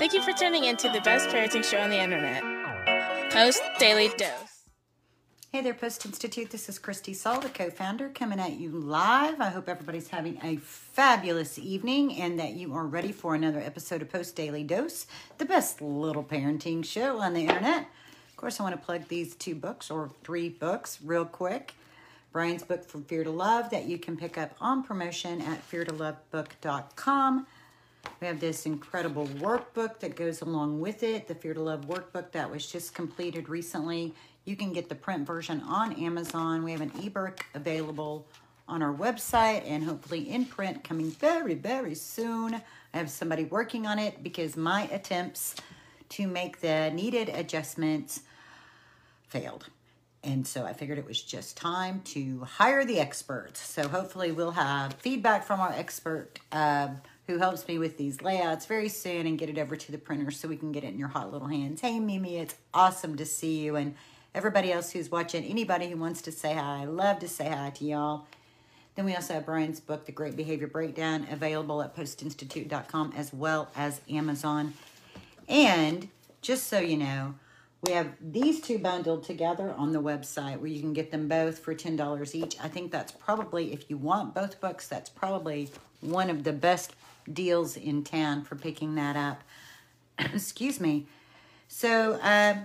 Thank you for tuning in to the best parenting show on the internet, Post Daily Dose. Hey there, Post Institute. This is Christy Saul, the co founder, coming at you live. I hope everybody's having a fabulous evening and that you are ready for another episode of Post Daily Dose, the best little parenting show on the internet. Of course, I want to plug these two books or three books real quick. Bryan's book, From Fear to Love, that you can pick up on promotion at feartolovebook.com. We have this incredible workbook that goes along with it, the Fear to Love workbook that was just completed recently. You can get the print version on Amazon. We have an ebook available on our website and hopefully in print coming very, very soon. I have somebody working on it because my attempts to make the needed adjustments failed. And so I figured it was just time to hire the experts. So hopefully we'll have feedback from our expert uh, who helps me with these layouts very soon and get it over to the printer so we can get it in your hot little hands. Hey, Mimi, it's awesome to see you. And everybody else who's watching, anybody who wants to say hi, I love to say hi to y'all. Then we also have Bryan's book, The Great Behavior Breakdown, available at postinstitute.com as well as Amazon. And just so you know, we have these two bundled together on the website where you can get them both for $10 each. I think that's probably, if you want both books, that's probably one of the best deals in town for picking that up. Excuse me. So, uh,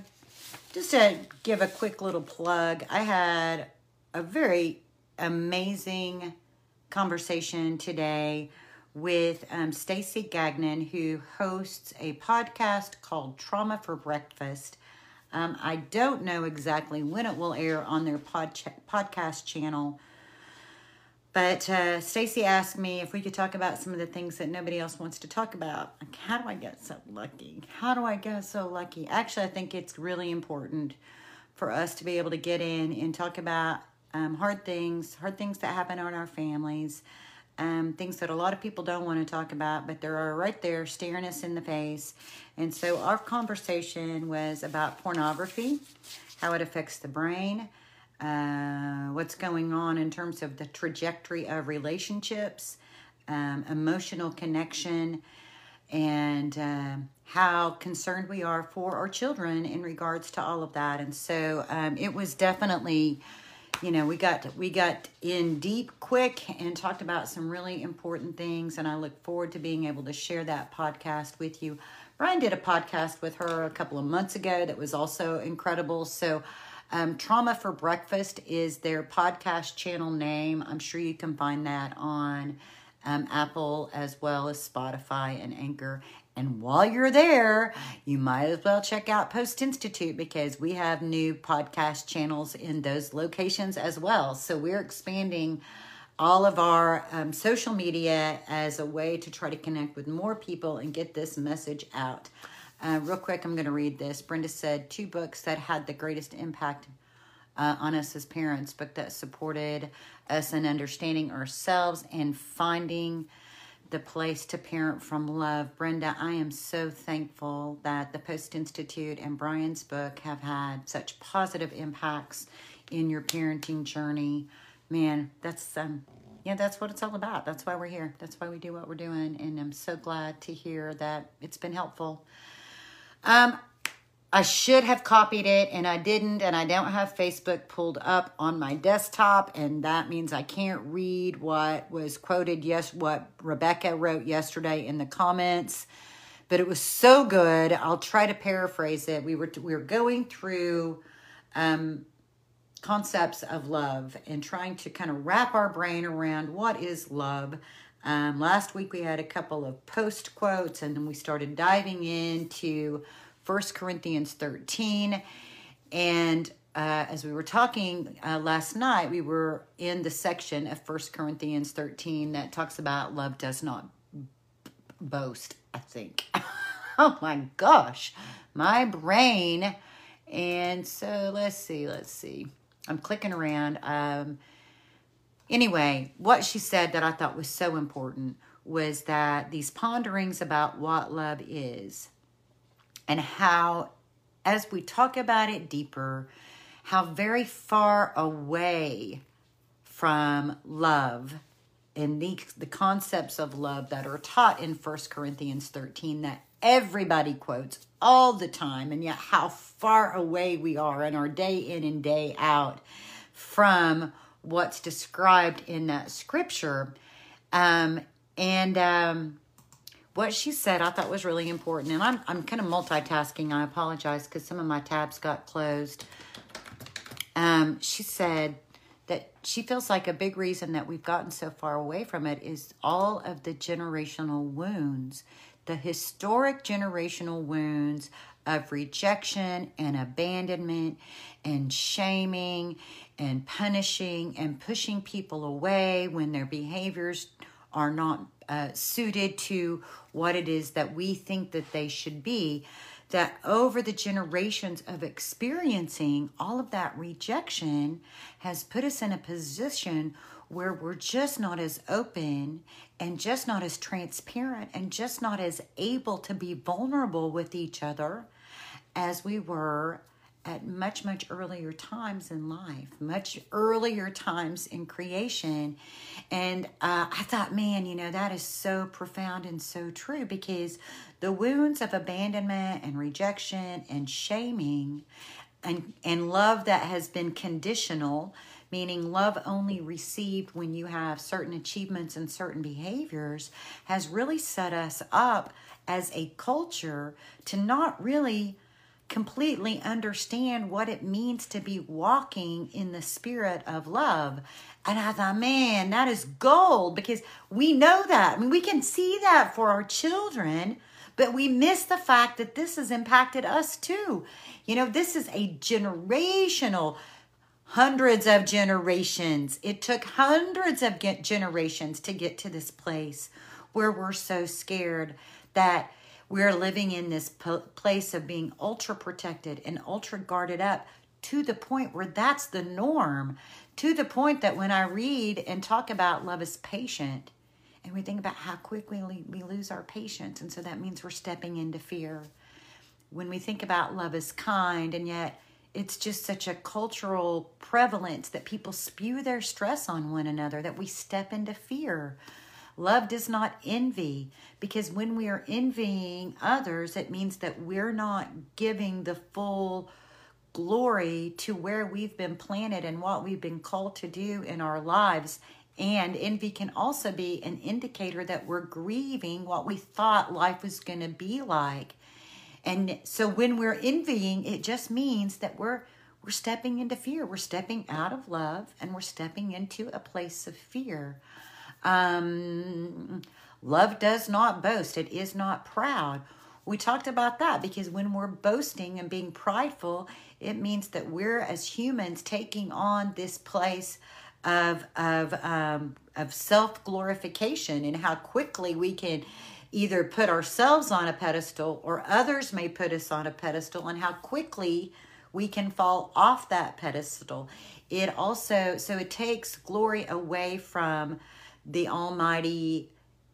just to give a quick little plug, I had a very amazing conversation today with um, Stacey Gagnon, who hosts a podcast called Trauma for Breakfast. Um, I don't know exactly when it will air on their pod podcast channel, but uh, Stacey asked me if we could talk about some of the things that nobody else wants to talk about. Like, how do I get so lucky? How do I get so lucky? Actually, I think it's really important for us to be able to get in and talk about um, hard things, hard things that happen in our families, um, things that a lot of people don't want to talk about, but they're right there staring us in the face. And so our conversation was about pornography, how it affects the brain, uh, what's going on in terms of the trajectory of relationships, um, emotional connection, and uh, how concerned we are for our children in regards to all of that. And so um, it was definitely you know we got we got in deep quick and talked about some really important things and i look forward to being able to share that podcast with you bryan did a podcast with her a couple of months ago that was also incredible so um, trauma for breakfast is their podcast channel name i'm sure you can find that on um, apple as well as spotify and anchor and while you're there, you might as well check out Post Institute because we have new podcast channels in those locations as well. So we're expanding all of our um, social media as a way to try to connect with more people and get this message out. Uh, real quick, I'm going to read this. Brenda said two books that had the greatest impact uh, on us as parents, book that supported us in understanding ourselves and finding the place to parent from love. Brenda, I am so thankful that the Post Institute and Bryan's book have had such positive impacts in your parenting journey. Man, that's um yeah, that's what it's all about. That's why we're here. That's why we do what we're doing and I'm so glad to hear that it's been helpful. Um I should have copied it and I didn't, and I don't have Facebook pulled up on my desktop, and that means I can't read what was quoted, yes, what Rebecca wrote yesterday in the comments. But it was so good. I'll try to paraphrase it. We were we were going through um, concepts of love and trying to kind of wrap our brain around what is love. Um, last week we had a couple of post quotes, and then we started diving into First Corinthians 13. And uh, as we were talking uh, last night, we were in the section of First Corinthians 13 that talks about love does not boast, I think. oh my gosh, my brain. And so let's see, let's see. I'm clicking around. Um, anyway, what she said that I thought was so important was that these ponderings about what love is and how, as we talk about it deeper, how very far away from love and the, the concepts of love that are taught in First Corinthians 13 that everybody quotes all the time, and yet how far away we are in our day in and day out from what's described in that scripture. Um, and um, what she said I thought was really important. And I'm, I'm kind of multitasking. I apologize because some of my tabs got closed. Um, she said that she feels like a big reason that we've gotten so far away from it is all of the generational wounds, the historic generational wounds of rejection and abandonment and shaming and punishing and pushing people away when their behaviors are not uh, suited to what it is that we think that they should be that over the generations of experiencing all of that rejection has put us in a position where we're just not as open and just not as transparent and just not as able to be vulnerable with each other as we were at much, much earlier times in life, much earlier times in creation. And uh, I thought, man, you know, that is so profound and so true because the wounds of abandonment and rejection and shaming and, and love that has been conditional, meaning love only received when you have certain achievements and certain behaviors, has really set us up as a culture to not really completely understand what it means to be walking in the spirit of love. And I thought, man, that is gold because we know that. I mean, we can see that for our children, but we miss the fact that this has impacted us too. You know, this is a generational, hundreds of generations. It took hundreds of generations to get to this place where we're so scared that we're living in this place of being ultra protected and ultra guarded up to the point where that's the norm, to the point that when I read and talk about love is patient, and we think about how quickly we lose our patience, and so that means we're stepping into fear. When we think about love is kind, and yet it's just such a cultural prevalence that people spew their stress on one another, that we step into fear. Love does not envy because when we are envying others, it means that we're not giving the full glory to where we've been planted and what we've been called to do in our lives. And envy can also be an indicator that we're grieving what we thought life was going to be like. And so when we're envying, it just means that we're we're stepping into fear. We're stepping out of love and we're stepping into a place of fear. Um, love does not boast, it is not proud. We talked about that because when we're boasting and being prideful, it means that we're as humans taking on this place of of um, of self glorification and how quickly we can either put ourselves on a pedestal or others may put us on a pedestal and how quickly we can fall off that pedestal. It also so it takes glory away from the almighty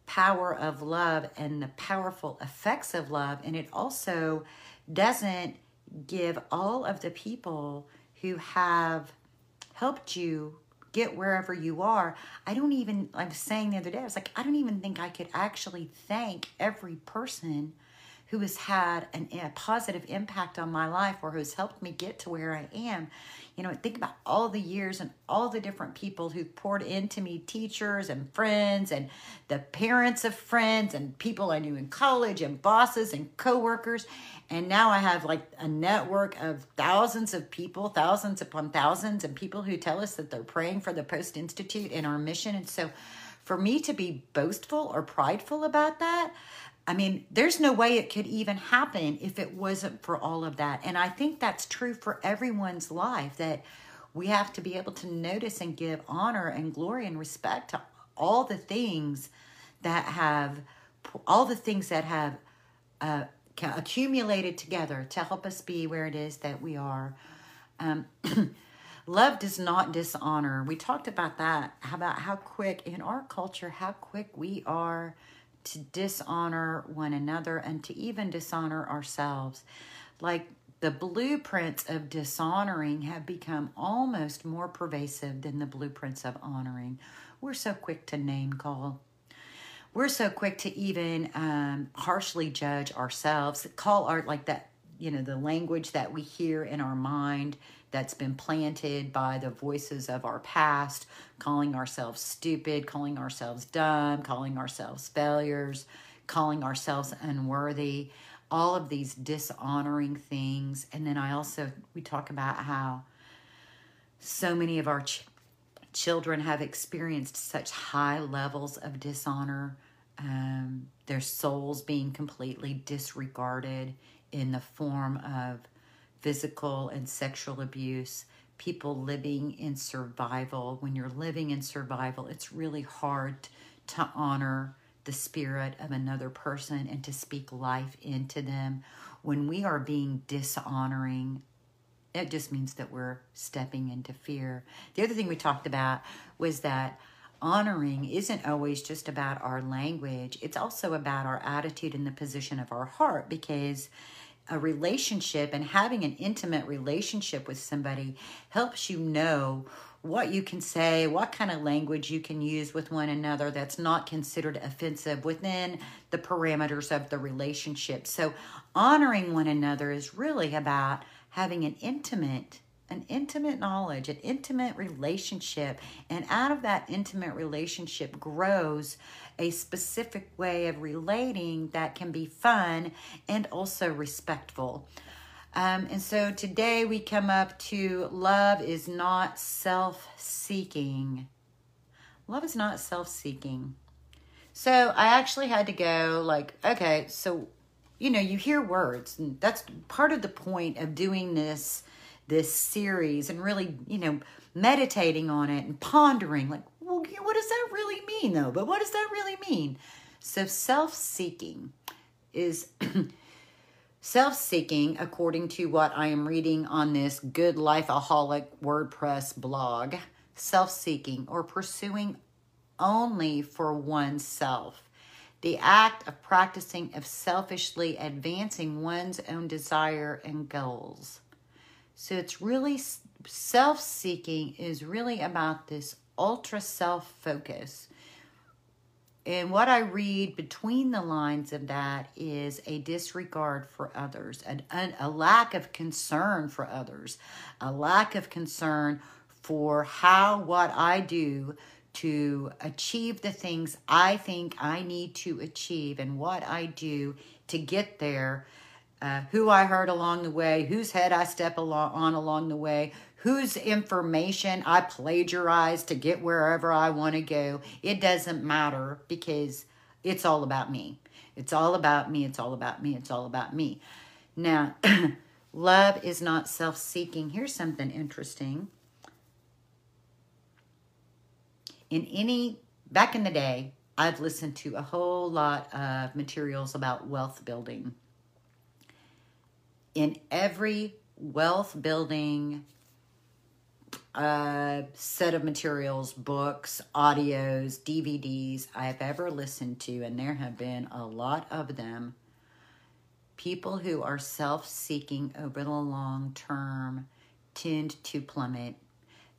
power of love and the powerful effects of love. And it also doesn't give all of the people who have helped you get wherever you are. I don't even, I was saying the other day, I was like, I don't even think I could actually thank every person who has had an, a positive impact on my life or who's helped me get to where I am. You know, think about all the years and all the different people who poured into me teachers and friends and the parents of friends and people I knew in college and bosses and coworkers. And now I have like a network of thousands of people, thousands upon thousands, and people who tell us that they're praying for the Post Institute and our mission. And so for me to be boastful or prideful about that, I mean, there's no way it could even happen if it wasn't for all of that. And I think that's true for everyone's life that we have to be able to notice and give honor and glory and respect to all the things that have, all the things that have uh, accumulated together to help us be where it is that we are. Um, love does not dishonor. We talked about that, about how quick in our culture, how quick we are to dishonor one another and to even dishonor ourselves. Like the blueprints of dishonoring have become almost more pervasive than the blueprints of honoring. We're so quick to name call. we're so quick to even um, harshly judge ourselves, call art like that, you know, the language that we hear in our mind that's been planted by the voices of our past, calling ourselves stupid, calling ourselves dumb, calling ourselves failures, calling ourselves unworthy, all of these dishonoring things. And then I also, we talk about how so many of our ch- children have experienced such high levels of dishonor, um, their souls being completely disregarded in the form of physical and sexual abuse, people living in survival. When you're living in survival, it's really hard to honor the spirit of another person and to speak life into them. When we are being dishonoring, it just means that we're stepping into fear. The other thing we talked about was that honoring isn't always just about our language, it's also about our attitude and the position of our heart because a relationship and having an intimate relationship with somebody helps you know what you can say, what kind of language you can use with one another that's not considered offensive within the parameters of the relationship. So, honoring one another is really about having an intimate an intimate knowledge, an intimate relationship. And out of that intimate relationship grows a specific way of relating that can be fun and also respectful. Um, and so today we come up to love is not self seeking. Love is not self seeking. So I actually had to go, like, okay, so, you know, you hear words, and that's part of the point of doing this this series and really, you know, meditating on it and pondering like, well, what does that really mean though? But what does that really mean? So self-seeking is self-seeking according to what I am reading on this Good Lifeaholic WordPress blog, self-seeking or pursuing only for oneself the act of practicing of selfishly advancing one's own desire and goals. So it's really self seeking, is really about this ultra self focus. And what I read between the lines of that is a disregard for others, an, an, a lack of concern for others, a lack of concern for how what I do to achieve the things I think I need to achieve and what I do to get there uh, who I heard along the way, whose head I step along, on along the way, whose information I plagiarize to get wherever I want to go. It doesn't matter because it's all about me. It's all about me. It's all about me. It's all about me. Now, love is not self seeking. Here's something interesting. In any, back in the day, I've listened to a whole lot of materials about wealth building in every wealth building uh, set of materials, books, audios, DVDs I have ever listened to, and there have been a lot of them. People who are self seeking over the long term tend to plummet.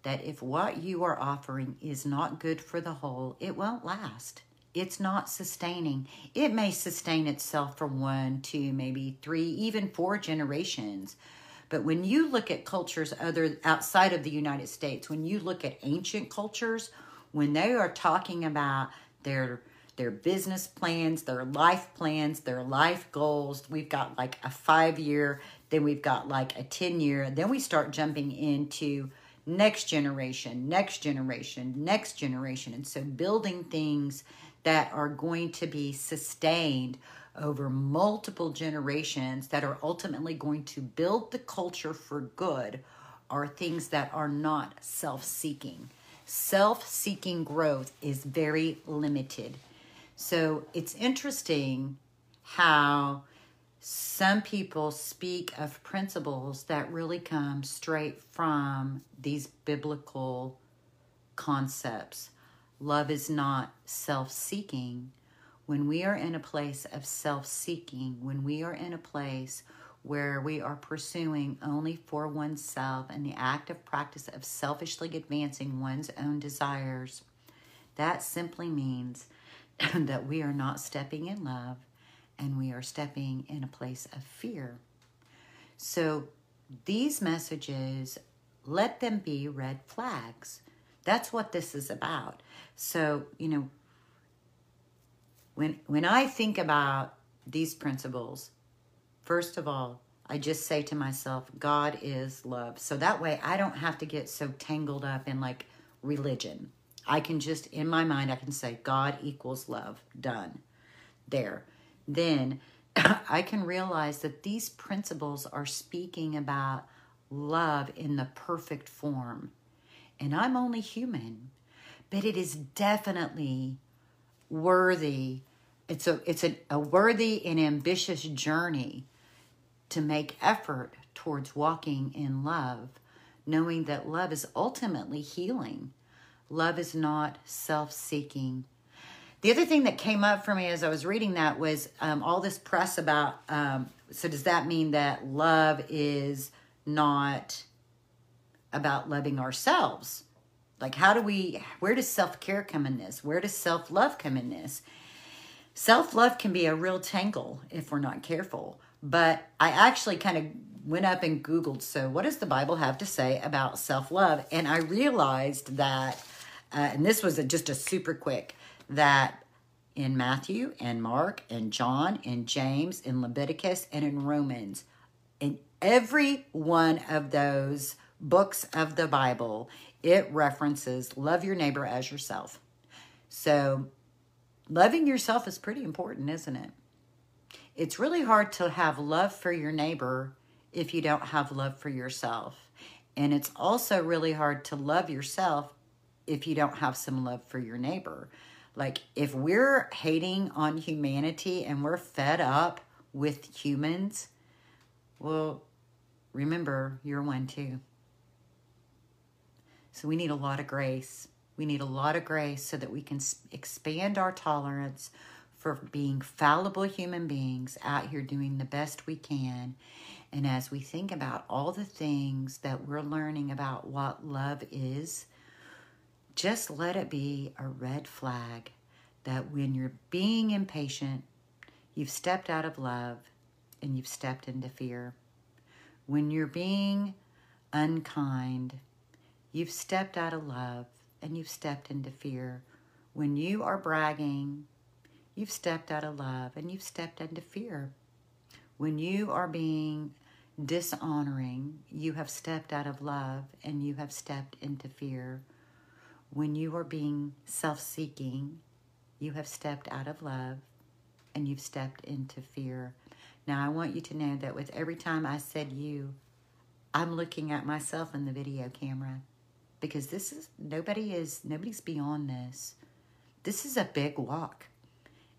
That if what you are offering is not good for the whole, it won't last it's not sustaining. It may sustain itself for one, two, maybe three, even four generations. But when you look at cultures other outside of the United States, when you look at ancient cultures, when they are talking about their their business plans, their life plans, their life goals, we've got like a 5 year, then we've got like a 10 year, then we start jumping into next generation, next generation, next generation. And so building things that are going to be sustained over multiple generations that are ultimately going to build the culture for good are things that are not self seeking. Self seeking growth is very limited. So it's interesting how some people speak of principles that really come straight from these biblical concepts. Love is not self seeking. When we are in a place of self seeking, when we are in a place where we are pursuing only for oneself and the active practice of selfishly advancing one's own desires, that simply means that we are not stepping in love and we are stepping in a place of fear. So these messages, let them be red flags. That's what this is about. So, you know, when when I think about these principles, first of all, I just say to myself, God is love. So that way I don't have to get so tangled up in like religion. I can just, in my mind, I can say, God equals love. Done. There. Then I can realize that these principles are speaking about love in the perfect form. And I'm only human, but it is definitely worthy. It's a it's a, a worthy and ambitious journey to make effort towards walking in love, knowing that love is ultimately healing. Love is not self-seeking. The other thing that came up for me as I was reading that was um, all this press about. Um, so does that mean that love is not about loving ourselves? Like, how do we? Where does self care come in this? Where does self love come in this? Self love can be a real tangle if we're not careful. But I actually kind of went up and Googled, so what does the Bible have to say about self love? And I realized that, uh, and this was a, just a super quick, that in Matthew and Mark and John and James and Leviticus and in Romans, in every one of those books of the Bible, it references love your neighbor as yourself. So, loving yourself is pretty important, isn't it? It's really hard to have love for your neighbor if you don't have love for yourself. And it's also really hard to love yourself if you don't have some love for your neighbor. Like, if we're hating on humanity and we're fed up with humans, well, remember, you're one too. So, we need a lot of grace. We need a lot of grace so that we can expand our tolerance for being fallible human beings out here doing the best we can. And as we think about all the things that we're learning about what love is, just let it be a red flag that when you're being impatient, you've stepped out of love and you've stepped into fear. When you're being unkind, you've stepped out of love and you've stepped into fear. When you are bragging You've stepped out of love and you've stepped into fear. When you are being dishonoring, you have stepped out of love and you have stepped into fear. When you are being self seeking, you have stepped out of love and you've stepped into fear. Now, I want you to know that with every time I said you, I'm looking at myself in the video camera because this is nobody is nobody's beyond this. This is a big walk.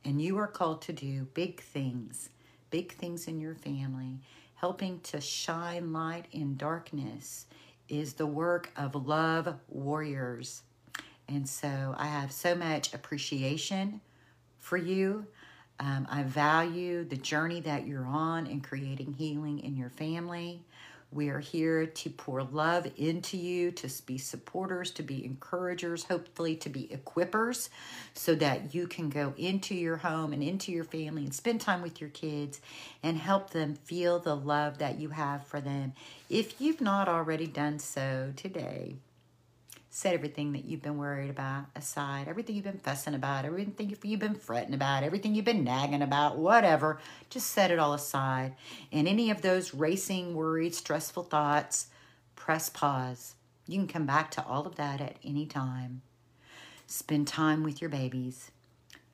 And you are called to do big things, big things in your family. Helping to shine light in darkness is the work of love warriors. And so I have so much appreciation for you. Um, I value the journey that you're on in creating healing in your family. We are here to pour love into you, to be supporters, to be encouragers, hopefully to be equippers, so that you can go into your home and into your family and spend time with your kids and help them feel the love that you have for them. If you've not already done so today, set everything that you've been worried about aside, everything you've been fussing about, everything you've been fretting about, everything you've been nagging about, whatever, just set it all aside. And any of those racing, worried, stressful thoughts, press pause. You can come back to all of that at any time. Spend time with your babies.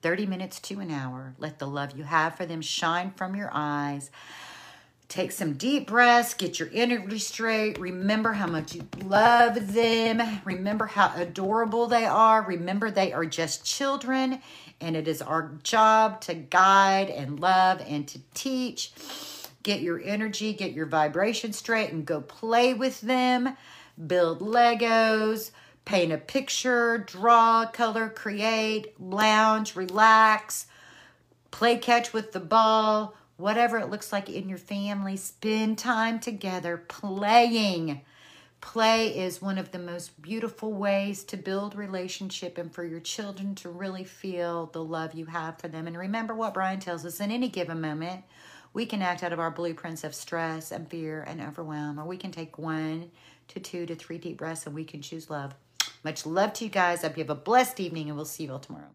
30 minutes to an hour. Let the love you have for them shine from your eyes. Take some deep breaths, get your energy straight. Remember how much you love them. Remember how adorable they are. Remember they are just children, and it is our job to guide and love and to teach. Get your energy, get your vibration straight, and go play with them. Build Legos, paint a picture, draw, color, create, lounge, relax, play catch with the ball whatever it looks like in your family, spend time together playing. Play is one of the most beautiful ways to build relationship and for your children to really feel the love you have for them. And remember what Bryan tells us in any given moment, we can act out of our blueprints of stress and fear and overwhelm, or we can take one to two to three deep breaths and we can choose love. Much love to you guys. I hope you have a blessed evening, and we'll see you all tomorrow.